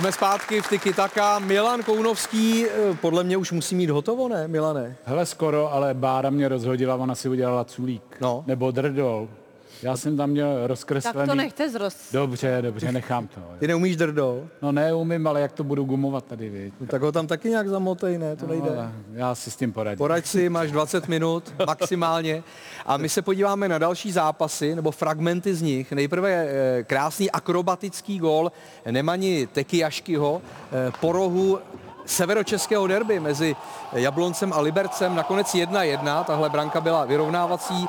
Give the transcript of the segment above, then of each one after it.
Jsme zpátky v Tiki Taka. Milan Kounovský, eh, podle mě už musí mít hotovo, ne, Milane? Hele, skoro, ale Bára mě rozhodila, ona si udělala culík. No. Nebo drdol. Já jsem tam měl rozkreslený... Tak to nechte zroz. Dobře, dobře, nechám to. Ty neumíš drdou? No neumím, ale jak to budu gumovat tady, viď? No, tak ho tam taky nějak zamotej, ne? To nejde. No, ale já si s tím poradím. Poraď si, máš 20 minut maximálně. A my se podíváme na další zápasy, nebo fragmenty z nich. Nejprve eh, krásný akrobatický gól Nemani Tekijaškyho eh, po rohu severočeského derby mezi Jabloncem a Libercem. Nakonec 1-1, tahle branka byla vyrovnávací.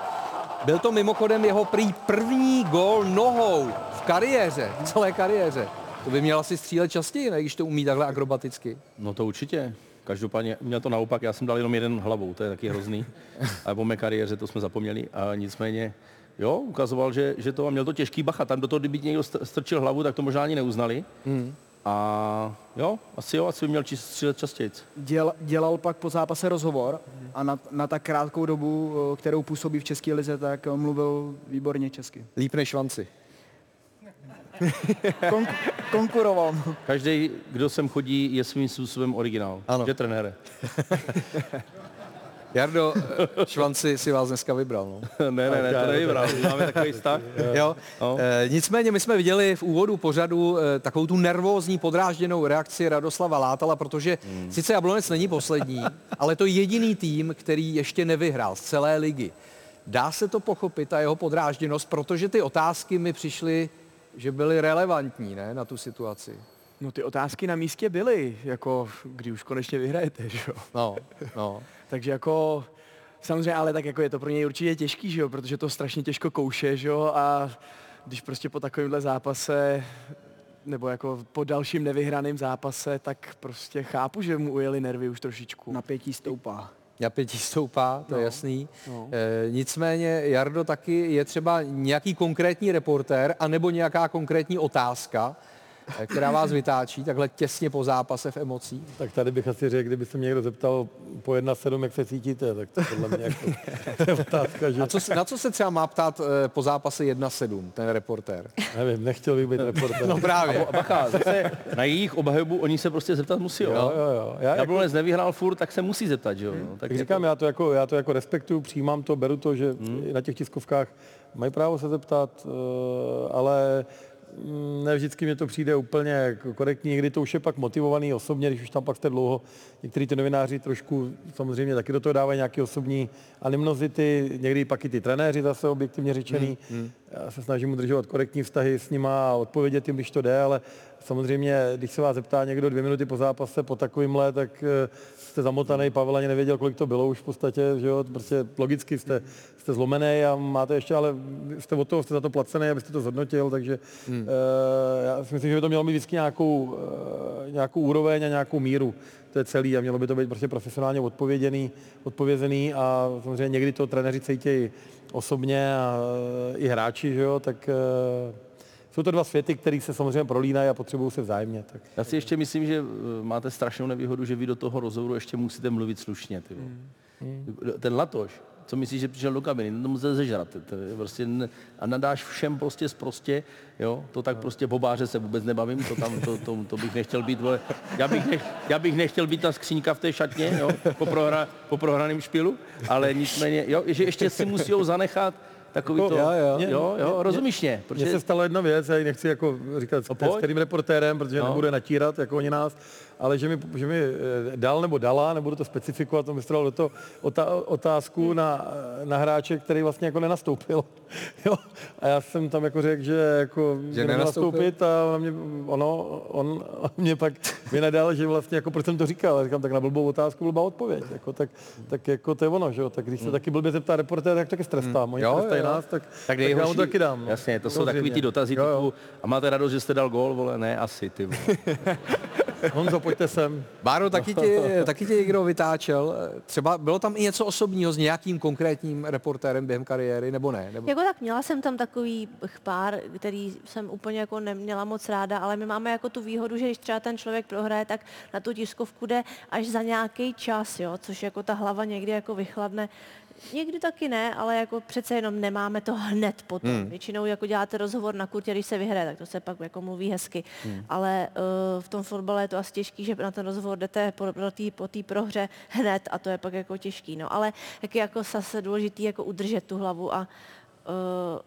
Byl to mimochodem jeho prý první gól nohou v kariéře, v celé kariéře. To by měl asi střílet častěji, ne, když to umí takhle akrobaticky. No to určitě. Každopádně měl to naopak, já jsem dal jenom jeden hlavou, to je taky hrozný. Ale po mé kariéře to jsme zapomněli. A nicméně, jo, ukazoval, že, že to a měl to těžký bacha. Tam do toho, kdyby někdo str- strčil hlavu, tak to možná ani neuznali. Hmm. A jo, asi jo, asi by měl či- střílet častěji. Děl, dělal pak po zápase rozhovor a na, na tak krátkou dobu, eh, kterou působí v České lize, tak mluvil výborně česky. Líp než švanci. Kon, konkuroval. Každý, kdo sem chodí, je svým způsobem originál. Ano. Že trenére. Jardo, eh, švanci si vás dneska vybral. No. ne, ne, ne, to nevybral. Máme takový vztah. Jo. No. E, nicméně my jsme viděli v úvodu pořadu e, takovou tu nervózní, podrážděnou reakci Radoslava Látala, protože hmm. sice Jablonec není poslední, ale to je jediný tým, který ještě nevyhrál z celé ligy. Dá se to pochopit, ta jeho podrážděnost, protože ty otázky mi přišly, že byly relevantní ne, na tu situaci. No ty otázky na místě byly, jako kdy už konečně vyhrajete, že jo. No, no. Takže jako samozřejmě, ale tak jako je to pro něj určitě těžký, že jo, protože to strašně těžko kouše, že jo, a když prostě po takovémhle zápase nebo jako po dalším nevyhraném zápase, tak prostě chápu, že mu ujeli nervy už trošičku. Napětí stoupá. Napětí stoupá, to no, je jasný. no. E, nicméně, Jardo, taky je třeba nějaký konkrétní reportér anebo nějaká konkrétní otázka, která vás vytáčí takhle těsně po zápase v emocích. Tak tady bych asi řekl, kdyby se mě někdo zeptal po 1.7, jak se cítíte, tak to podle mě jako, to je otázka, že A co, na co se třeba má ptát eh, po zápase 1-7, ten reportér? nevím, nechtěl bych být reportér. No právě. A bacha, zase na jejich obhajobu oni se prostě zeptat musí. Jo, Jo, jo, jo. Já, jako, Jablonec nevyhrál furt, tak se musí zeptat, že jo. No, tak tak říkám, já to, jako, já to jako respektuju, přijímám to, beru to, že i na těch tiskovkách mají právo se zeptat, eh, ale ne vždycky mě to přijde úplně jako korektní, někdy to už je pak motivovaný osobně, když už tam pak jste dlouho. Někteří ty novináři trošku samozřejmě taky do toho dávají nějaké osobní animozity, někdy pak i ty trenéři zase objektivně řečený. Já se snažím udržovat korektní vztahy s nima a odpovědět jim, když to jde, ale samozřejmě, když se vás zeptá někdo dvě minuty po zápase po takovýmhle, tak eh, jste zamotaný, Pavel ani nevěděl, kolik to bylo už v podstatě, že jo, prostě logicky jste, jste zlomený a máte ještě, ale jste od toho, jste za to placený, abyste to zhodnotil, takže hmm. uh, já si myslím, že by to mělo mít vždycky nějakou, uh, nějakou úroveň a nějakou míru. To je celý a mělo by to být prostě profesionálně odpověděný, odpovězený a samozřejmě někdy to trenéři cítějí osobně a i hráči, že jo, tak uh, jsou to dva světy, které se samozřejmě prolínají a potřebují se vzájemně. Tak. Já si ještě myslím, že eh, máte strašnou nevýhodu, že vy do toho rozhovoru ještě musíte mluvit slušně. Ty. Hmm. Ten Latoš, co myslíš, že přišel do kabiny, no to musíte zežrat. To je prostě, a nadáš všem prostě zprostě, jo, to tak prostě po báře se vůbec nebavím, to tam, to, to, to bych nechtěl být, vole. Já bych, nech, já bych nechtěl být ta skříňka v té šatně, jo, po, prohra, po prohraném špilu, ale nicméně, jo, že ještě si musí zanechat takový to, Jo, jo. jo, jo, rozumíš mě, Mně se protože stala jedna věc, já ji nechci jako říkat No s, kterým reportérem, protože No. nebude natírat, jako oni nás, ale že mi, že mi eh, dal nebo dala, nebudu to specifikovat, to mi do toho otá, otázku na, na hráče, který vlastně jako nenastoupil. jo? A já jsem tam jako řekl, že jako Že nenastoupit a mě, ono, on mě pak vynadal, že vlastně jako proč jsem to říkal, a říkám, tak na blbou otázku blbá odpověď, jako, tak, tak jako to je ono, že jo, tak když se taky blbě zeptá reportér, tak taky strestám, oni Jo, trestají jo. Nás, tak, Tak, tak já mu nejhorší, to taky dám. no. Jasně, to jsou takový ty dotazy Jo, jo. typu, a máte radost, že jste dal gól, vole, ne, asi, ty vole. Honzo, pojďte sem. Báro, taky tě, taky tě někdo vytáčel. Třeba bylo tam i něco osobního s nějakým konkrétním reportérem během kariéry, nebo ne? Nebo... Jako tak měla jsem tam takový pár, který jsem úplně jako neměla moc ráda, ale my máme jako tu výhodu, že když třeba ten člověk prohraje, tak na tu tiskovku jde až za nějaký čas, jo, což jako ta hlava někdy jako vychladne. Někdy taky ne, ale jako přece jenom nemáme to hned potom. Hmm. Většinou jako děláte rozhovor na kurtě, když se vyhraje, tak to se pak jako mluví hezky. Hmm. Ale uh, v tom fotbale je to asi těžký, že na ten rozhovor jdete po, po té po tý prohře hned a to je pak jako těžký. No ale jak je jako zase důležitý jako udržet tu hlavu a uh,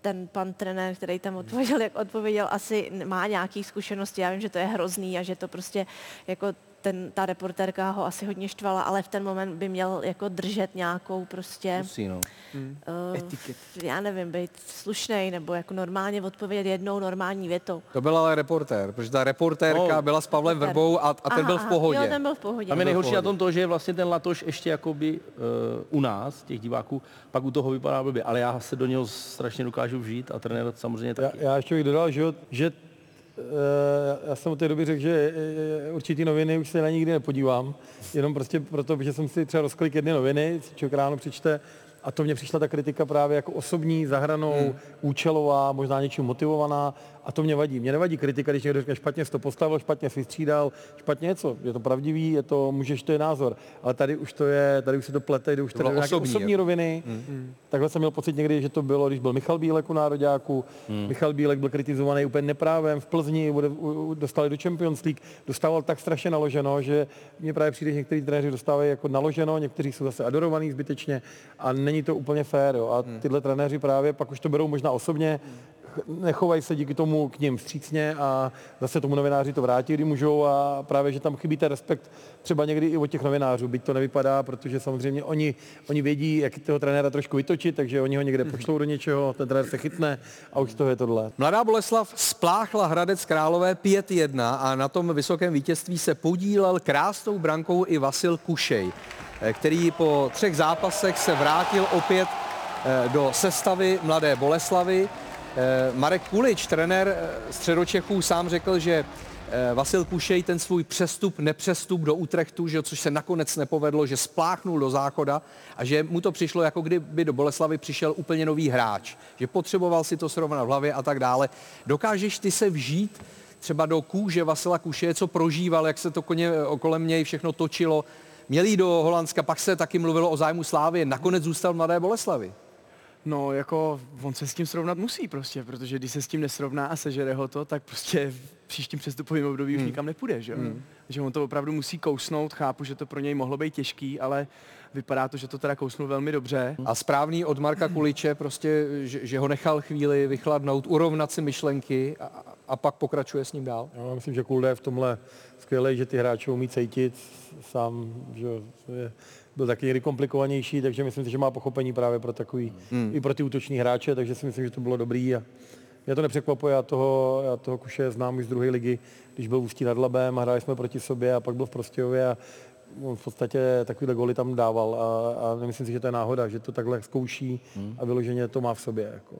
ten pan trenér, který tam odpověděl, jak odpověděl, asi má nějaký zkušenosti. Já vím, že to je hrozný a že to prostě jako ten, ta reportérka ho asi hodně štvala, ale v ten moment by měl jako držet nějakou prostě... Musí, no. Uh, já nevím, být slušnej nebo jako normálně odpovědět jednou normální větou. To byl ale reportér, protože ta reportérka No. byla s Pavlem Reportér. Verbou a, a ten Aha, byl v aha, pohodě. Jo, ten byl v pohodě. Tam je nejhorší na tom to, že vlastně ten Latoš ještě jakoby uh, u nás, těch diváků, pak u toho vypadá blbě, ale já se do něho strašně dokážu vžít a trenér samozřejmě Já, taky. já ještě bych dodal, že, že já jsem od té doby řekl, že eh, určitý noviny už se na nikdy nepodívám, jenom prostě proto, že jsem si třeba rozklik jedny noviny, člověk ráno přečte a to mně přišla ta kritika právě jako osobní, zahranou, hmm. účelová, možná něčím motivovaná a to mě vadí. Mě nevadí kritika, když někdo řekne špatně jsi to postavil, špatně jsi vystřídal, špatně něco. Je to pravdivý, je to, můžeš, to je názor. Ale tady už to je, tady už se to plete, jde už To tady nějaké osobní, osobní jako. roviny. Hmm. Takhle jsem měl pocit někdy, že to bylo, když byl Michal Bílek u Nároďáku. Hmm. Michal Bílek byl kritizovaný úplně neprávem v Plzni, dostali do Champions League, dostával tak strašně naloženo, že mně právě přijde, že někteří trenéři dostávají jako naloženo, někteří jsou zase adorovaní zbytečně a není to úplně fér. Jo. A tyhle trenéři právě pak už to berou možná osobně, nechovají se díky tomu k ním vstřícně a zase tomu novináři to vrátí, kdy můžou a právě, že tam chybí ten respekt třeba někdy i od těch novinářů, byť to nevypadá, protože samozřejmě oni, oni vědí, jak toho trenéra trošku vytočit, takže oni ho někde pošlou do něčeho, ten trenér se chytne a už to je tohle. Mladá Boleslav spláchla Hradec Králové 5-1 a na tom vysokém vítězství se podílel krásnou brankou i Vasil Kušej, který po třech zápasech se vrátil opět eh, do sestavy Mladé Boleslavy. Eh, Marek Kulič, trenér eh, Středočechů, sám řekl, že eh, Vasil Kušej ten svůj přestup, nepřestup do Utrechtu, že, což se nakonec nepovedlo, že spláchnul do záchoda a že mu to přišlo, jako kdyby do Boleslavy přišel úplně nový hráč, že potřeboval si to srovnat v hlavě a tak dále. Dokážeš ty se vžít třeba do kůže Vasila Kuše, co prožíval, jak se to koně kolem něj všechno točilo. Měl jít do Holandska, pak se taky mluvilo o zájmu Slávy, nakonec zůstal v Mladé Boleslavi. No, jako on se s tím srovnat musí prostě, protože když se s tím nesrovná a sežere ho to, tak prostě v příštím přestupovém období už Hmm. nikam nepůjde, že jo? Že on to opravdu musí kousnout, chápu, že to pro něj mohlo být těžký, ale vypadá to, že to teda kousnul velmi dobře. A správný od Marka Kuliče, prostě, že, že ho nechal chvíli vychladnout, urovnat si myšlenky a, a pak pokračuje s ním dál. Já myslím, že Kulde je v tomhle skvělý, že ty hráče umí cítit sám, že jo, je, byl taky někdy komplikovanější, takže myslím si, že má pochopení právě pro takový, hmm. i pro ty útoční hráče, takže si myslím, že to bylo dobrý a mě to nepřekvapuje, já toho, já toho Kuše znám už z druhé ligy, když byl v Ústí nad Labem a hráli jsme proti sobě a pak byl v Prostějově a on v podstatě takovýhle goly tam dával a, a nemyslím si, že to je náhoda, že to takhle zkouší a vyloženě to má v sobě. Jako.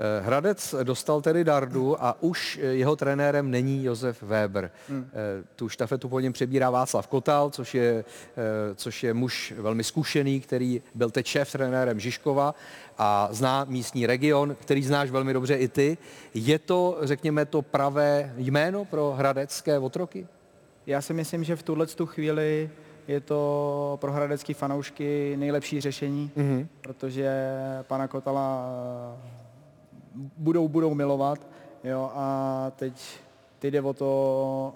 Eh, Hradec dostal tedy Dardu a už eh, jeho trenérem není Josef Weber. Hmm. Tu štafetu po něm přebírá Václav Kotal, což je, eh, což je muž velmi zkušený, který byl teď šéf trenérem Žižkova a zná místní region, který znáš velmi dobře i ty. Je to, řekněme, to pravé jméno pro hradecké otroky? Já si myslím, že v tuhle tu chvíli je to pro hradecký fanoušky nejlepší řešení, mm-hmm. protože pana Kotala eh, budou, budou milovat. Jo, a teď, teď jde o to,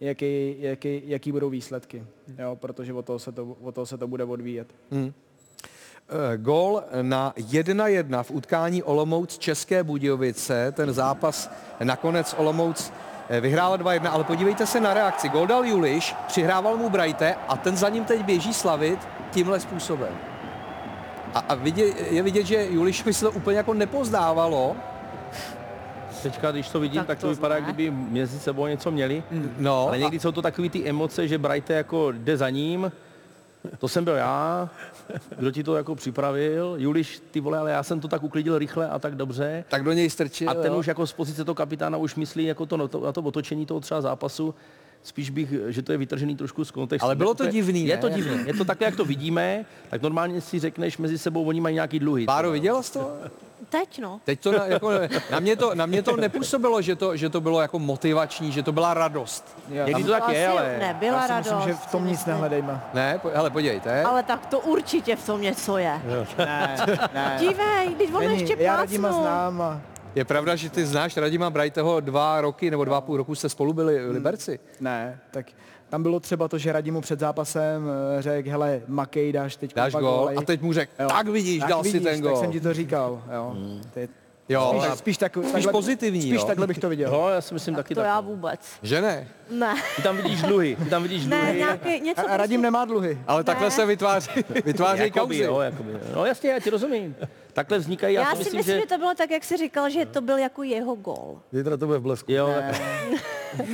jaký, jaký, jaký budou výsledky, jo, protože o toho, se to, o toho se to bude odvíjet. Eh, Gol na 1-1 v utkání Olomouc České Budějovice. Ten zápas nakonec Olomouc eh, vyhrála 2-1, ale podívejte se na reakci. Gol dal Juliš, přihrával mu Brajte a ten za ním teď běží slavit tímhle způsobem. A, a vidět, je vidět, že Julišovi se to úplně jako nepozdávalo. Teďka, když to vidím, Tak tak, to to vypadá, zná. kdyby mezi sebou něco měli. No, Ale a, někdy jsou to takové ty emoce, že Brighte jako jde za ním, to jsem byl já, kdo ti to jako připravil, Juliš, ty vole, ale já jsem to tak uklidil rychle a tak dobře. tak do něj strčil. A ten jo. už jako z pozice toho kapitána už myslí jako to, na to, na to otočení toho třeba zápasu, spíš bych, že to je vytržený trošku z kontextu. Ale bylo to Ne, divný, Je ne? to divný. Je to takhle, jak to vidíme, tak normálně si řekneš mezi sebou, oni mají nějaký dluhy. Báro, viděla jsi to? Teď no. Teď to na, jako, na, mě to, na mě to nepůsobilo, že to, že to bylo jako motivační, že to byla radost. Někdy to tak je, Asi ale... Nebyla Já si radost. myslím, že v tom nic nehledejme. Ne, po, hele, podívejte. Ale tak to určitě v tom něco je. Ne, ne. Dívej, teď on ještě já Radima plácnul. znám a Je pravda, že ty znáš Radima Brajteho dva roky nebo dva a půl roku jste spolu byli v Liberci. ne, tak tam bylo třeba to, že Radimu před zápasem eh, řekl, hele, Makej, dáš teď Dáš gol a teď mu řekl, Jo. tak vidíš, tak dal vidíš, si ten Tak gol. jsem ti to říkal, jo. Ty, Jo, spíš, spíš, tak, spíš takhle, pozitivní, Spíš jo. takhle bych to viděl. No, já si myslím taky To tak. já vůbec. že ne? Ne. Ty tam vidíš dluhy, ty tam vidíš Ne, dluhy. nějaký, něco A, a Radim nemá dluhy. Ale takhle se vytváří, vytváří Jakoby, kauzy. jo, jakoby. No jasně, já ti rozumím. Takhle vznikají, já, Já si myslím, myslím, že... že to bylo tak, jak jsi říkal, že to byl jako jeho gol. Zítra to bude v blesku. Jo,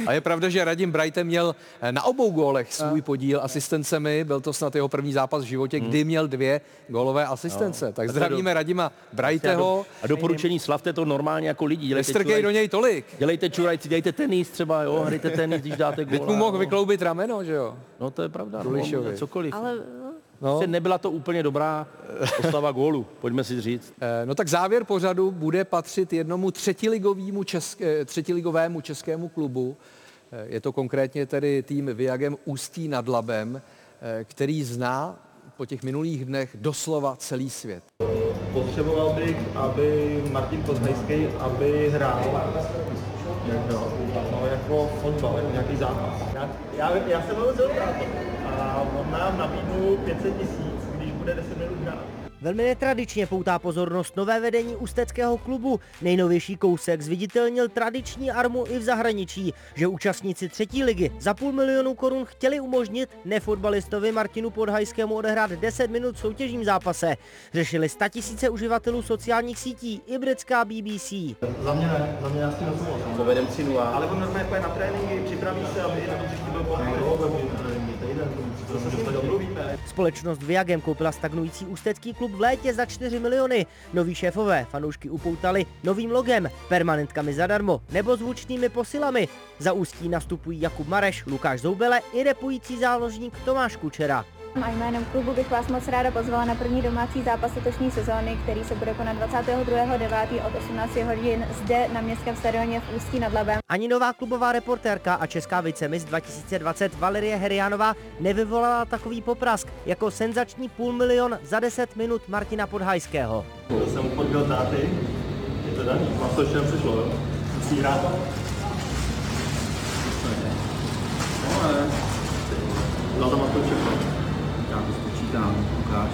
A je pravda, že Radim Brajte měl eh, na obou gólech svůj podíl asistencemi. Byl to snad jeho první zápas v životě, kdy měl dvě gólové asistence. Tak zdravíme Radima Brajteho. a doporučení slavte to normálně jako lidi. Dělejte, Nestrkej do něj tolik. dělejte čurajci, dělejte tenis třeba, jo, hrajte tenis, když dáte Teď gól. mu mohl vykloubit rameno, že jo? No to je pravda, no, cokoliv. Ale No. Prostě nebyla to úplně dobrá postava gólu, pojďme si říct. Eh, No tak závěr pořadu bude patřit jednomu třetiligovému, česk, eh, třetiligovému českému klubu. Eh, Je to konkrétně tedy tým Viagem Ústí nad Labem, který zná po těch minulých dnech doslova celý svět. Potřeboval bych, aby Martin Kozmejský, aby hrál? No, jako fotbal, jako nějaký zápas. Já, já, já jsem byl zelenátor a on nám nabídnul 500 tisíc, když bude 10 minut hrát. Velmi netradičně poutá pozornost nové vedení ústeckého klubu. Nejnovější kousek zviditelnil tradiční armu i v zahraničí, že účastníci třetí ligy za půl milionu korun chtěli umožnit nefotbalistovi Martinu Podhajskému odehrát 10 minut v soutěžním zápase. Řešili statisíce uživatelů sociálních sítí i britská BBC. Za mě ne, za mě já s tím nesouhlasím. Povedem 3 Ale on normálně pojede na tréninky, připraví se, aby na tom příští byl pohod. Týden, to se s ním. Společnost Viagem koupila stagnující ústecký klub v létě za 4 miliony. Noví šéfové fanoušky upoutali novým logem, permanentkami zadarmo nebo zvučnými posilami. Za ústí nastupují Jakub Mareš, Lukáš Zoubele i repující záložník Tomáš Kučera. A jménem klubu bych vás moc ráda pozvala na první domácí zápas letošní sezóny, který se bude konat 22.9. od 18 hodin zde na městském stadioně v Ústí nad Labem. Ani nová klubová reportérka a česká vicemis 2020 Valerie Herianová nevyvolala takový poprask jako senzační půl milion za 10 minut Martina Podhajského. To jsem podbil táty, je to daný, mám to všem přišlo, jo? Musí hrát. No, ale... Za to mám to všechno. Já to spočítám, ukáž.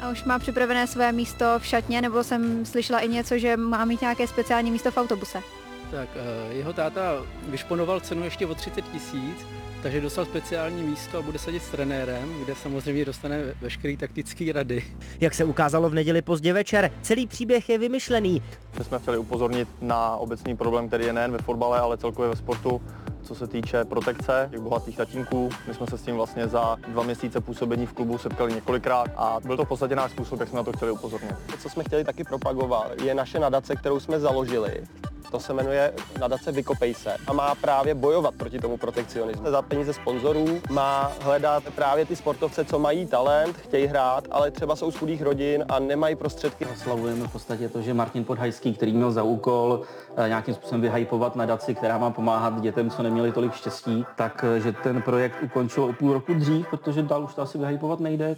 A už má připravené své místo v šatně, nebo jsem slyšela i něco, že má mít nějaké speciální místo v autobuse. Tak eh, jeho táta vyšponoval cenu ještě o 30 tisíc, takže dostal speciální místo a bude sedět s trenérem, kde samozřejmě dostane veškeré taktické rady. Jak se ukázalo v neděli pozdě večer, celý příběh je vymyšlený. My jsme chtěli upozornit na obecný problém, který je nejen ve fotbale, ale celkově ve sportu, co se týče protekce těch bohatých tatínků. My jsme se s tím vlastně za dva měsíce působení v klubu setkali několikrát a byl to v podstatě náš způsob, jak jsme na to chtěli upozornit. Co jsme chtěli taky propagovat, je naše nadace, kterou jsme založili. To se jmenuje nadace Vykopej se a má právě bojovat proti tomu protekcionismu. Za peníze sponzorů má hledat právě ty sportovce, co mají talent, chtějí hrát, ale třeba jsou z chudých rodin a nemají prostředky. Oslavujeme v podstatě to, že Martin Podhajský, který měl za úkol eh, nějakým způsobem vyhypovat nadaci, která má pomáhat dětem, co neměli tolik štěstí, tak eh, že ten projekt ukončil o půl roku dřív, protože dál už to asi vyhypovat nejde.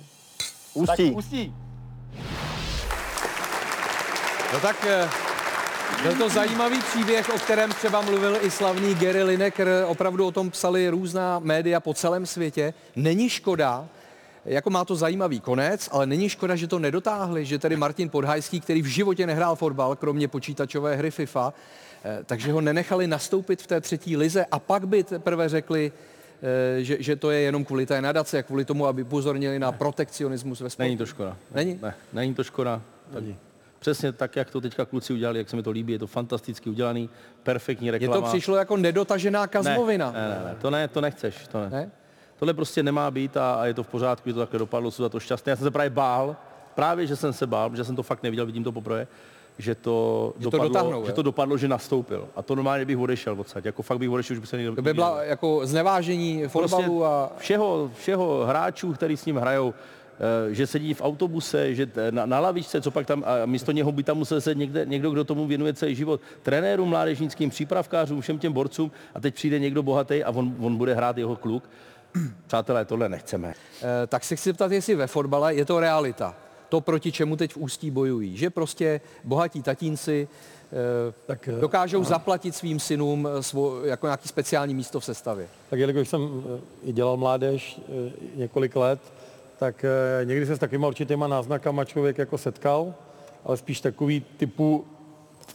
Ústí. Ústí. No tak eh, byl to zajímavý příběh, o kterém třeba mluvil i slavný Gary Lineker. Opravdu o tom psali různá média po celém světě. Není škoda, jako má to zajímavý konec, ale není škoda, že to nedotáhli, že tedy Martin Podhajský, který v životě nehrál fotbal, kromě počítačové hry FIFA, eh, takže ho nenechali nastoupit v té třetí lize a pak by teprve řekli, eh, že, že to je jenom kvůli té nadace, kvůli tomu, aby pozornili na protekcionismus ve sportu. Není to škoda. Není? Ne, není to škoda. Tak, přesně tak, jak to teďka kluci udělali, jak se mi to líbí, je to fantasticky udělaný, perfektní reklama. to přišlo jako nedotažená kazmovina. Ne, ne, ne, to ne, to nechceš, to ne. Ne? Tohle prostě nemá být a, a je to v pořádku, že to takhle dopadlo, jsou za to šťastný. Já jsem se právě bál, právě že jsem se bál, že jsem to fakt neviděl, vidím to poprvé, že to, Že to dopadlo, dotáhnou, že to dopadlo, že nastoupil. A to normálně bych odešel odsaď. Jako fakt bych odešel, už by se někdo... To by byla jako znevážení fotbalu a... všeho, všeho hráčů, který s ním hrajou, že sedí v autobuse, že na, na lavičce, co pak tam, a místo něho by tam musel sedět někde, někdo, kdo tomu věnuje celý život. Trenérům, mládežnickým, přípravkářům, všem těm borcům a teď přijde někdo bohatý a on, on bude hrát jeho kluk. Přátelé, tohle nechceme. Eh, tak se chci ptat, jestli ve fotbale je to realita. To, proti čemu teď v Ústí bojují. Že prostě bohatí tatínci tak, dokážou zaplatit svým synům eh, svo, jako nějaký speciální místo v sestavě. Tak jelikož jsem eh, i dělal mládež eh, několik let, tak eh, někdy se s takovýma určitýma náznakama člověk jako setkal, ale spíš takový typu,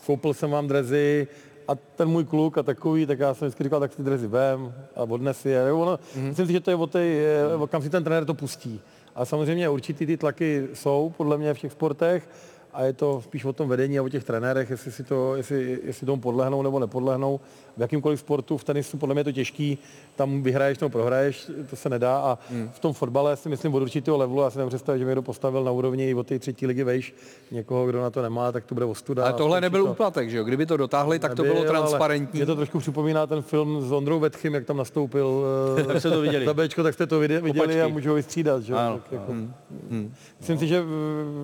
koupil jsem vám drezy a ten můj kluk a takový, tak já jsem vždycky říkal, tak ty drezy vem a odnes je. Jo, Ono, mm-hmm. Myslím si, že to je o té, eh, kam si ten trenér to pustí. A samozřejmě určitý ty tlaky jsou, podle mě, v těch sportech a je to spíš o tom vedení a o těch trenérech, jestli, si to, jestli, jestli tomu podlehnou nebo nepodlehnou. V jakýmkoliv sportu, v tenisu podle mě je to těžký, tam vyhraješ nebo prohraješ, to se nedá a Hmm. v tom fotbale si myslím od určitého levelu, já si nevím představit, že by někdo postavil na úrovni i od té třetí ligy vejš někoho, kdo na to nemá, tak to bude ostuda. Ale a tohle nebyl to. úplatek, že jo? Kdyby to dotáhli, tak to bylo Nebyl, transparentní. Mě to trošku připomíná ten film s Ondrou Vetchym, jak tam nastoupil eh, Tak jste to viděli. za Bčko, tak jste to viděli, viděli a můžou ho vystřídat. Že? jo? Ano, Tak jako, Hmm. Myslím si, že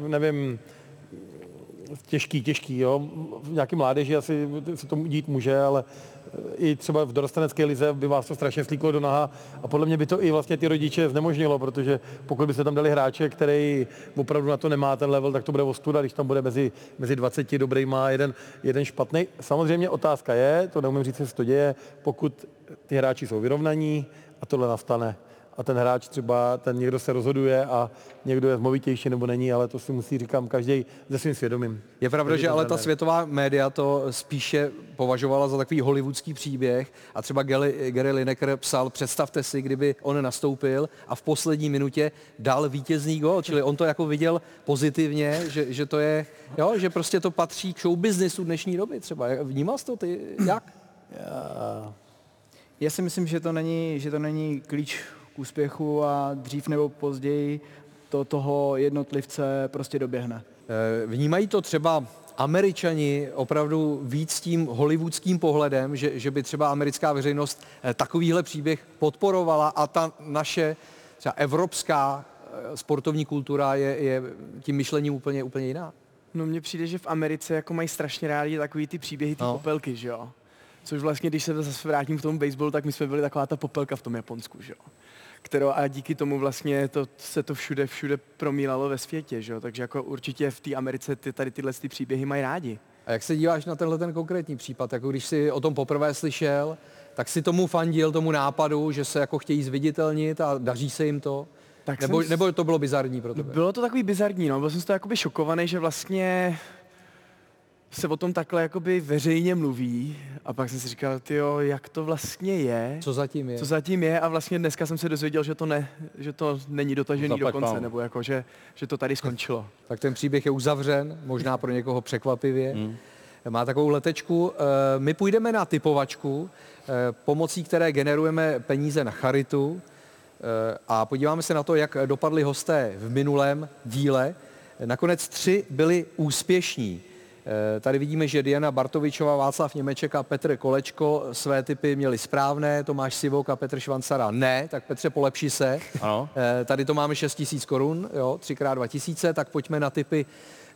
eh, nevím, těžký, těžký, jo. V nějaké mládeži asi se tomu dít může, ale eh, i třeba v dorostenecké lize by vás to strašně slíklo do naha a podle mě by to i vlastně ty rodiče znemožnilo, protože pokud by se tam dali hráče, který opravdu na to nemá ten level, tak to bude ostuda, když tam bude mezi, mezi 20 dobrýma jeden, jeden špatný. Samozřejmě otázka je, to neumím říct, jestli se to děje, pokud ty hráči jsou vyrovnaní a tohle nastane a ten hráč třeba, ten někdo se rozhoduje a někdo je movitější nebo není, ale to si musí, říkám, každý se svým svědomím. Je pravda, Každý že ale ta světová média to spíše považovala za takový hollywoodský příběh a třeba Gary, Gary Lineker psal, představte si, kdyby on nastoupil a v poslední minutě dal vítězný gol, čili on to jako viděl pozitivně, že, že to je, jo, že prostě to patří k showbiznisu dnešní doby třeba. Vnímal jsi to ty, jak? Já, já si myslím, že to není, že to není klíč úspěchu a dřív nebo později to toho jednotlivce prostě doběhne. Eh, Vnímají to třeba Američani opravdu víc tím hollywoodským pohledem, že, že by třeba americká veřejnost eh, takovýhle příběh podporovala a ta naše třeba evropská eh, sportovní kultura je, je tím myšlením úplně, úplně jiná. No mně přijde, že v Americe jako mají strašně rádi takový ty příběhy, ty No. no. popelky, že jo. Což vlastně, když se zase vrátím k tomu baseballu, tak my jsme byli taková ta popelka v tom Japonsku, že jo. Kterou, a díky tomu vlastně to, se to všude, všude promílalo ve světě, že jo. Takže jako určitě v té Americe ty, tady tyhle ty příběhy mají rádi. A jak se díváš na tenhle ten konkrétní případ? Jako když jsi o tom poprvé slyšel, tak si tomu fandil, tomu nápadu, že se jako chtějí zviditelnit a daří se jim to? Tak nebo, jsem nebo to bylo bizarní pro tebe? Bylo to takový bizarní, no. Byl jsem z toho jakoby šokovaný, že vlastně se o tom takhle jakoby veřejně mluví a pak jsem si říkal, tyjo, jak to vlastně je. Co zatím je? Co zatím je a vlastně dneska jsem se dozvěděl, že to, ne, že to není dotažený Zaplať do konce, nebo jako, že, že to tady skončilo. Tak ten příběh je uzavřen, možná pro někoho překvapivě. Hmm. Má takovou letečku. Eh, My půjdeme na typovačku, eh, pomocí které generujeme peníze na charitu eh, a podíváme se na to, jak dopadli hosté v minulém díle. Nakonec tři byli úspěšní. Eh, Tady vidíme, že Diana Bartovičová, Václav Němeček a Petr Kolečko své typy měli správné, Tomáš Sivok a Petr Švancara ne, tak Petře polepši se. Ano. Eh, Tady to máme 6 tisíc korun, jo, 3x2 tisíce, tak pojďme na typy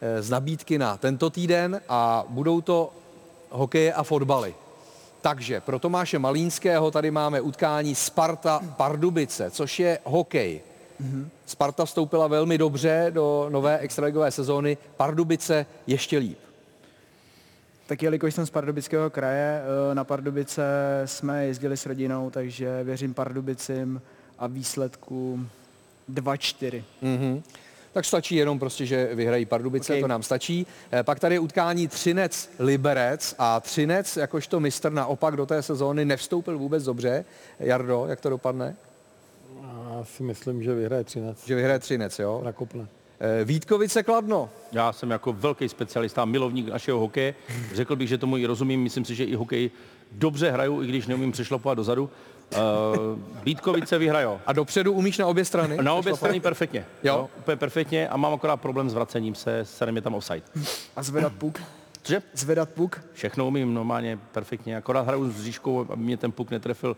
eh, z nabídky na tento týden a budou to hokeje a fotbaly. Takže pro Tomáše Malínského tady máme utkání Sparta Pardubice, což je hokej. Sparta vstoupila velmi dobře do nové extraligové sezóny, Pardubice ještě líp. Tak jelikož jsem z Pardubického kraje, eh, na Pardubice jsme jezdili s rodinou, takže věřím Pardubicím a výsledku 2-4. Mm-hmm. Tak stačí jenom prostě, že vyhrají Pardubice, Ok. to nám stačí. Eh, Pak tady je utkání Třinec Liberec a Třinec, jakožto mistr naopak do té sezóny nevstoupil vůbec dobře. Jardo, jak to dopadne? Já si myslím, že vyhraje 13. Že vyhraje Třinec, jo? Nakopne. Eh, Vítkovice Kladno. Já jsem jako velký specialista, milovník našeho hokeje. Řekl bych, že tomu i rozumím. Myslím si, že i hokej dobře hraju, i když neumím přešlapovat dozadu. Uh, Vítkovice vyhrajou. A dopředu umíš na obě strany? Na obě strany perfektně. Jo. úplně perfektně a mám akorát problém s vracením se, se je tam offside. A zvedat puk? Cože? Zvedat puk? Všechno umím normálně perfektně, akorát hraju s říškou, aby mě ten puk netrefil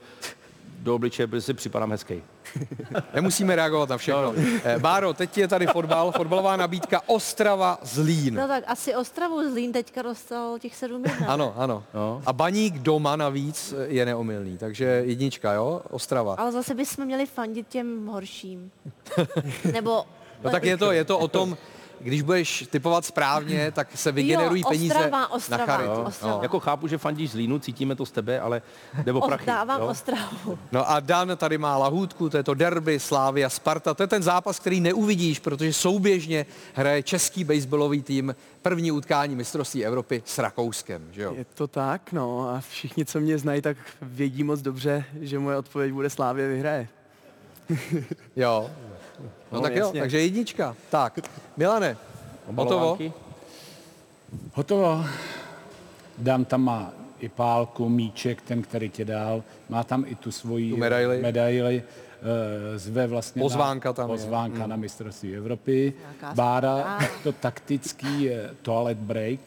do obličeje, protože si připadám hezký. Nemusíme reagovat na všechno. Eh, Báro, teď je tady fotbal, fotbalová nabídka Ostrava Zlín. No tak asi Ostravu Zlín teďka dostal těch 7 jedna. Ano, ano. No. A baník doma navíc je neomylný, takže jednička, jo? Ostrava. Ale zase bychom měli fandit těm horším. Nebo... No tak je to, je to o tom, když budeš typovat správně, tak se vygenerují Jo, peníze Ostrava, Ostrava, na charitu. Ostrava. Jako chápu, že fandíš Zlínu, cítíme to z tebe, ale nebo prachy. dávám jo? Ostravu. No a Dan tady má lahůdku, to je to derby Slávy a Sparta. To je ten zápas, který neuvidíš, protože souběžně hraje český baseballový tým první utkání mistrovství Evropy s Rakouskem, že jo? Je to tak, no a všichni, co mě znají, tak vědí moc dobře, že moje odpověď bude Slávě vyhraje. Jo. No, No, tak jo, jasně. takže jednička. Tak, Milane, hotovo? Obalovánky? Hotovo. Dan tam má i pálku, míček, ten, který tě dal. Má tam i tu svoji Tu medaili. medaili eh, zve vlastně Pozvánka na, tam je. pozvánka Hmm. na mistrovství Evropy. Nějaká Bára, zpráva. to taktický eh, toilet break,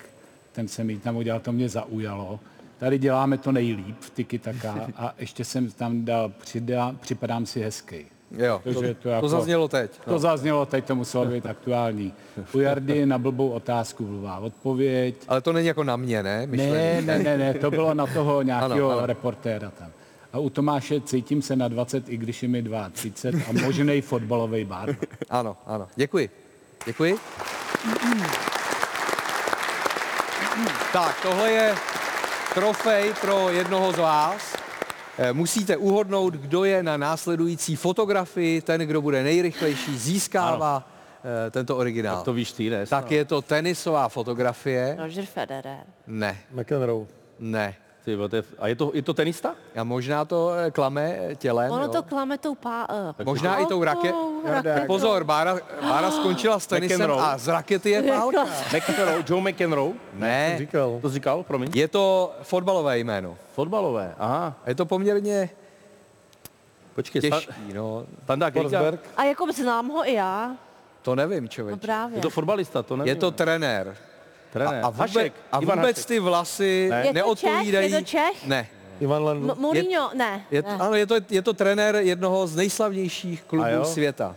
ten jsem jí tam udělal, to mě zaujalo. Tady děláme to nejlíp v tiki taka a ještě jsem tam dal, přidá, připadám si hezký. Jo, to, Takže to, jako- zaznělo teď. To No. zaznělo teď, to muselo být aktuální. U Jardy na blbou otázku blbá odpověď. Ale to není jako na mě, ne? Myšlení. Ne, ne, ne, ne, to bylo na toho nějakého reportéra tam. A u Tomáše cítím se na 20, i když je mi 32 a možný fotbalový bar. Ano, ano. Děkuji. Děkuji. Tak, tohle je trofej pro jednoho z vás. Eh, Musíte uhodnout, kdo je na následující fotografii. Ten, kdo bude nejrychlejší, získává eh, tento originál. Tak to víš ty, ne? Tak je to tenisová fotografie. Roger Federer. Ne, McEnroe. ne. Ty, to je, a je to, je to tenista? A možná to eh, klame tělem. Ono jo. to klame tou pá... Uh, Možná i tou raket. raketou. Pozor, Bára, Bára skončila s tenisem McEnroe. a z rakety je pálka. McEnroe, Joe McEnroe? Ne, Říkal. To říkal, promiň. je to fotbalové jméno. Fotbalové, aha. A je to poměrně Počkej, těžký, no. Kejka? Forsberg. A jako znám ho i já. To nevím, No člověk. právě. Je to fotbalista, to nevím. Je to trenér. Trenér. A, a vůbec, Hašek, a Ivan vůbec Hašek. ty vlasy Ne. Je to neodpovídají. Čech? Je to Čech? Ne. Ivan M- Lendl. Mourinho? Ne. Je, ne. ano, je to, je to trenér jednoho z nejslavnějších klubů jo? světa.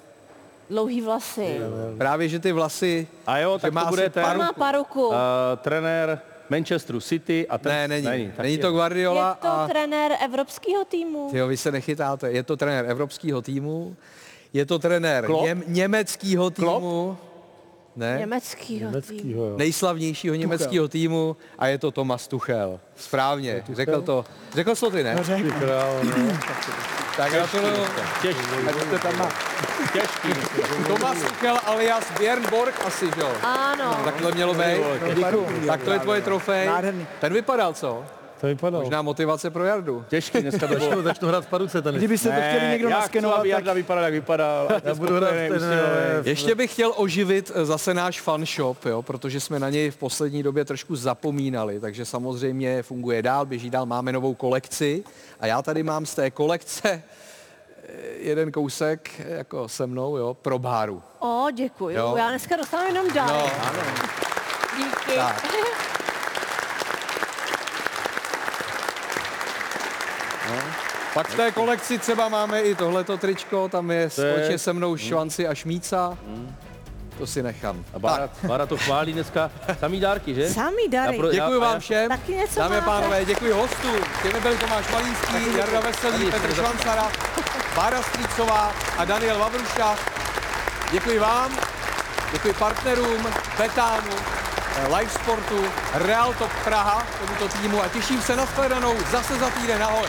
Dlouhý vlasy. Právě, že ty vlasy... A jo, že tak má to bude ten má paruku. uh, trenér Manchesteru City a ten... Ne, není. Není, není je. to Guardiola Je to a... trenér evropského týmu. Tyjo, vy se nechytáte. Je to trenér evropského týmu. Je to trenér Klopp? něm, německého týmu. Ne? Německýho týmu. Německýho, jo. nejslavnějšího německého týmu a je to Thomas Tuchel. Správně, řekl to. Řekl jsi to ty, ne? No. Tak gratuluju. Těžký, těžký. Thomas Tuchel alias Björn Borg asi, že jo? Ano. Takhle mělo být. Tak to je tvoje trofej. Nádherný. Ten vypadal, co? To vypadalo. Možná motivace pro Jardu. Těžký dneska to bylo. Začnu, začnu hrát v paruce ten. Kdybyste to chtěli někdo já chci, naskenovat, aby tak Jarda vypadal, jak vypadal. Já budu hrát ten... eh, Ještě bych chtěl oživit eh, zase náš fanshop, jo, protože jsme na něj v poslední době trošku zapomínali, takže samozřejmě funguje dál, běží dál, máme novou kolekci a já tady mám z té kolekce eh, jeden kousek eh, jako se mnou, jo, pro báru. O, děkuji. Jo. Já dneska dostanu jenom dál. No, Díky. Tak. Pak v té kolekci třeba máme i tohleto tričko, tam je je- společně se mnou švanci a šmíca. To si nechám. A Bára, Bára to chválí dneska. Samý dárky, že? Samý. Já pro- Děkuji vám všem. Taky něco Dámy a pánové, děkuji hostům. Těmi byli Tomáš Malínský, Jarda Veselý, Petr Švancara, Bára Střícová a Daniel Vavruša. Děkuji vám, děkuji partnerům, Betánu, eh, Live Sportu, Real Top Praha, tomuto týmu a těším se na shledanou zase za týden. Ahoj.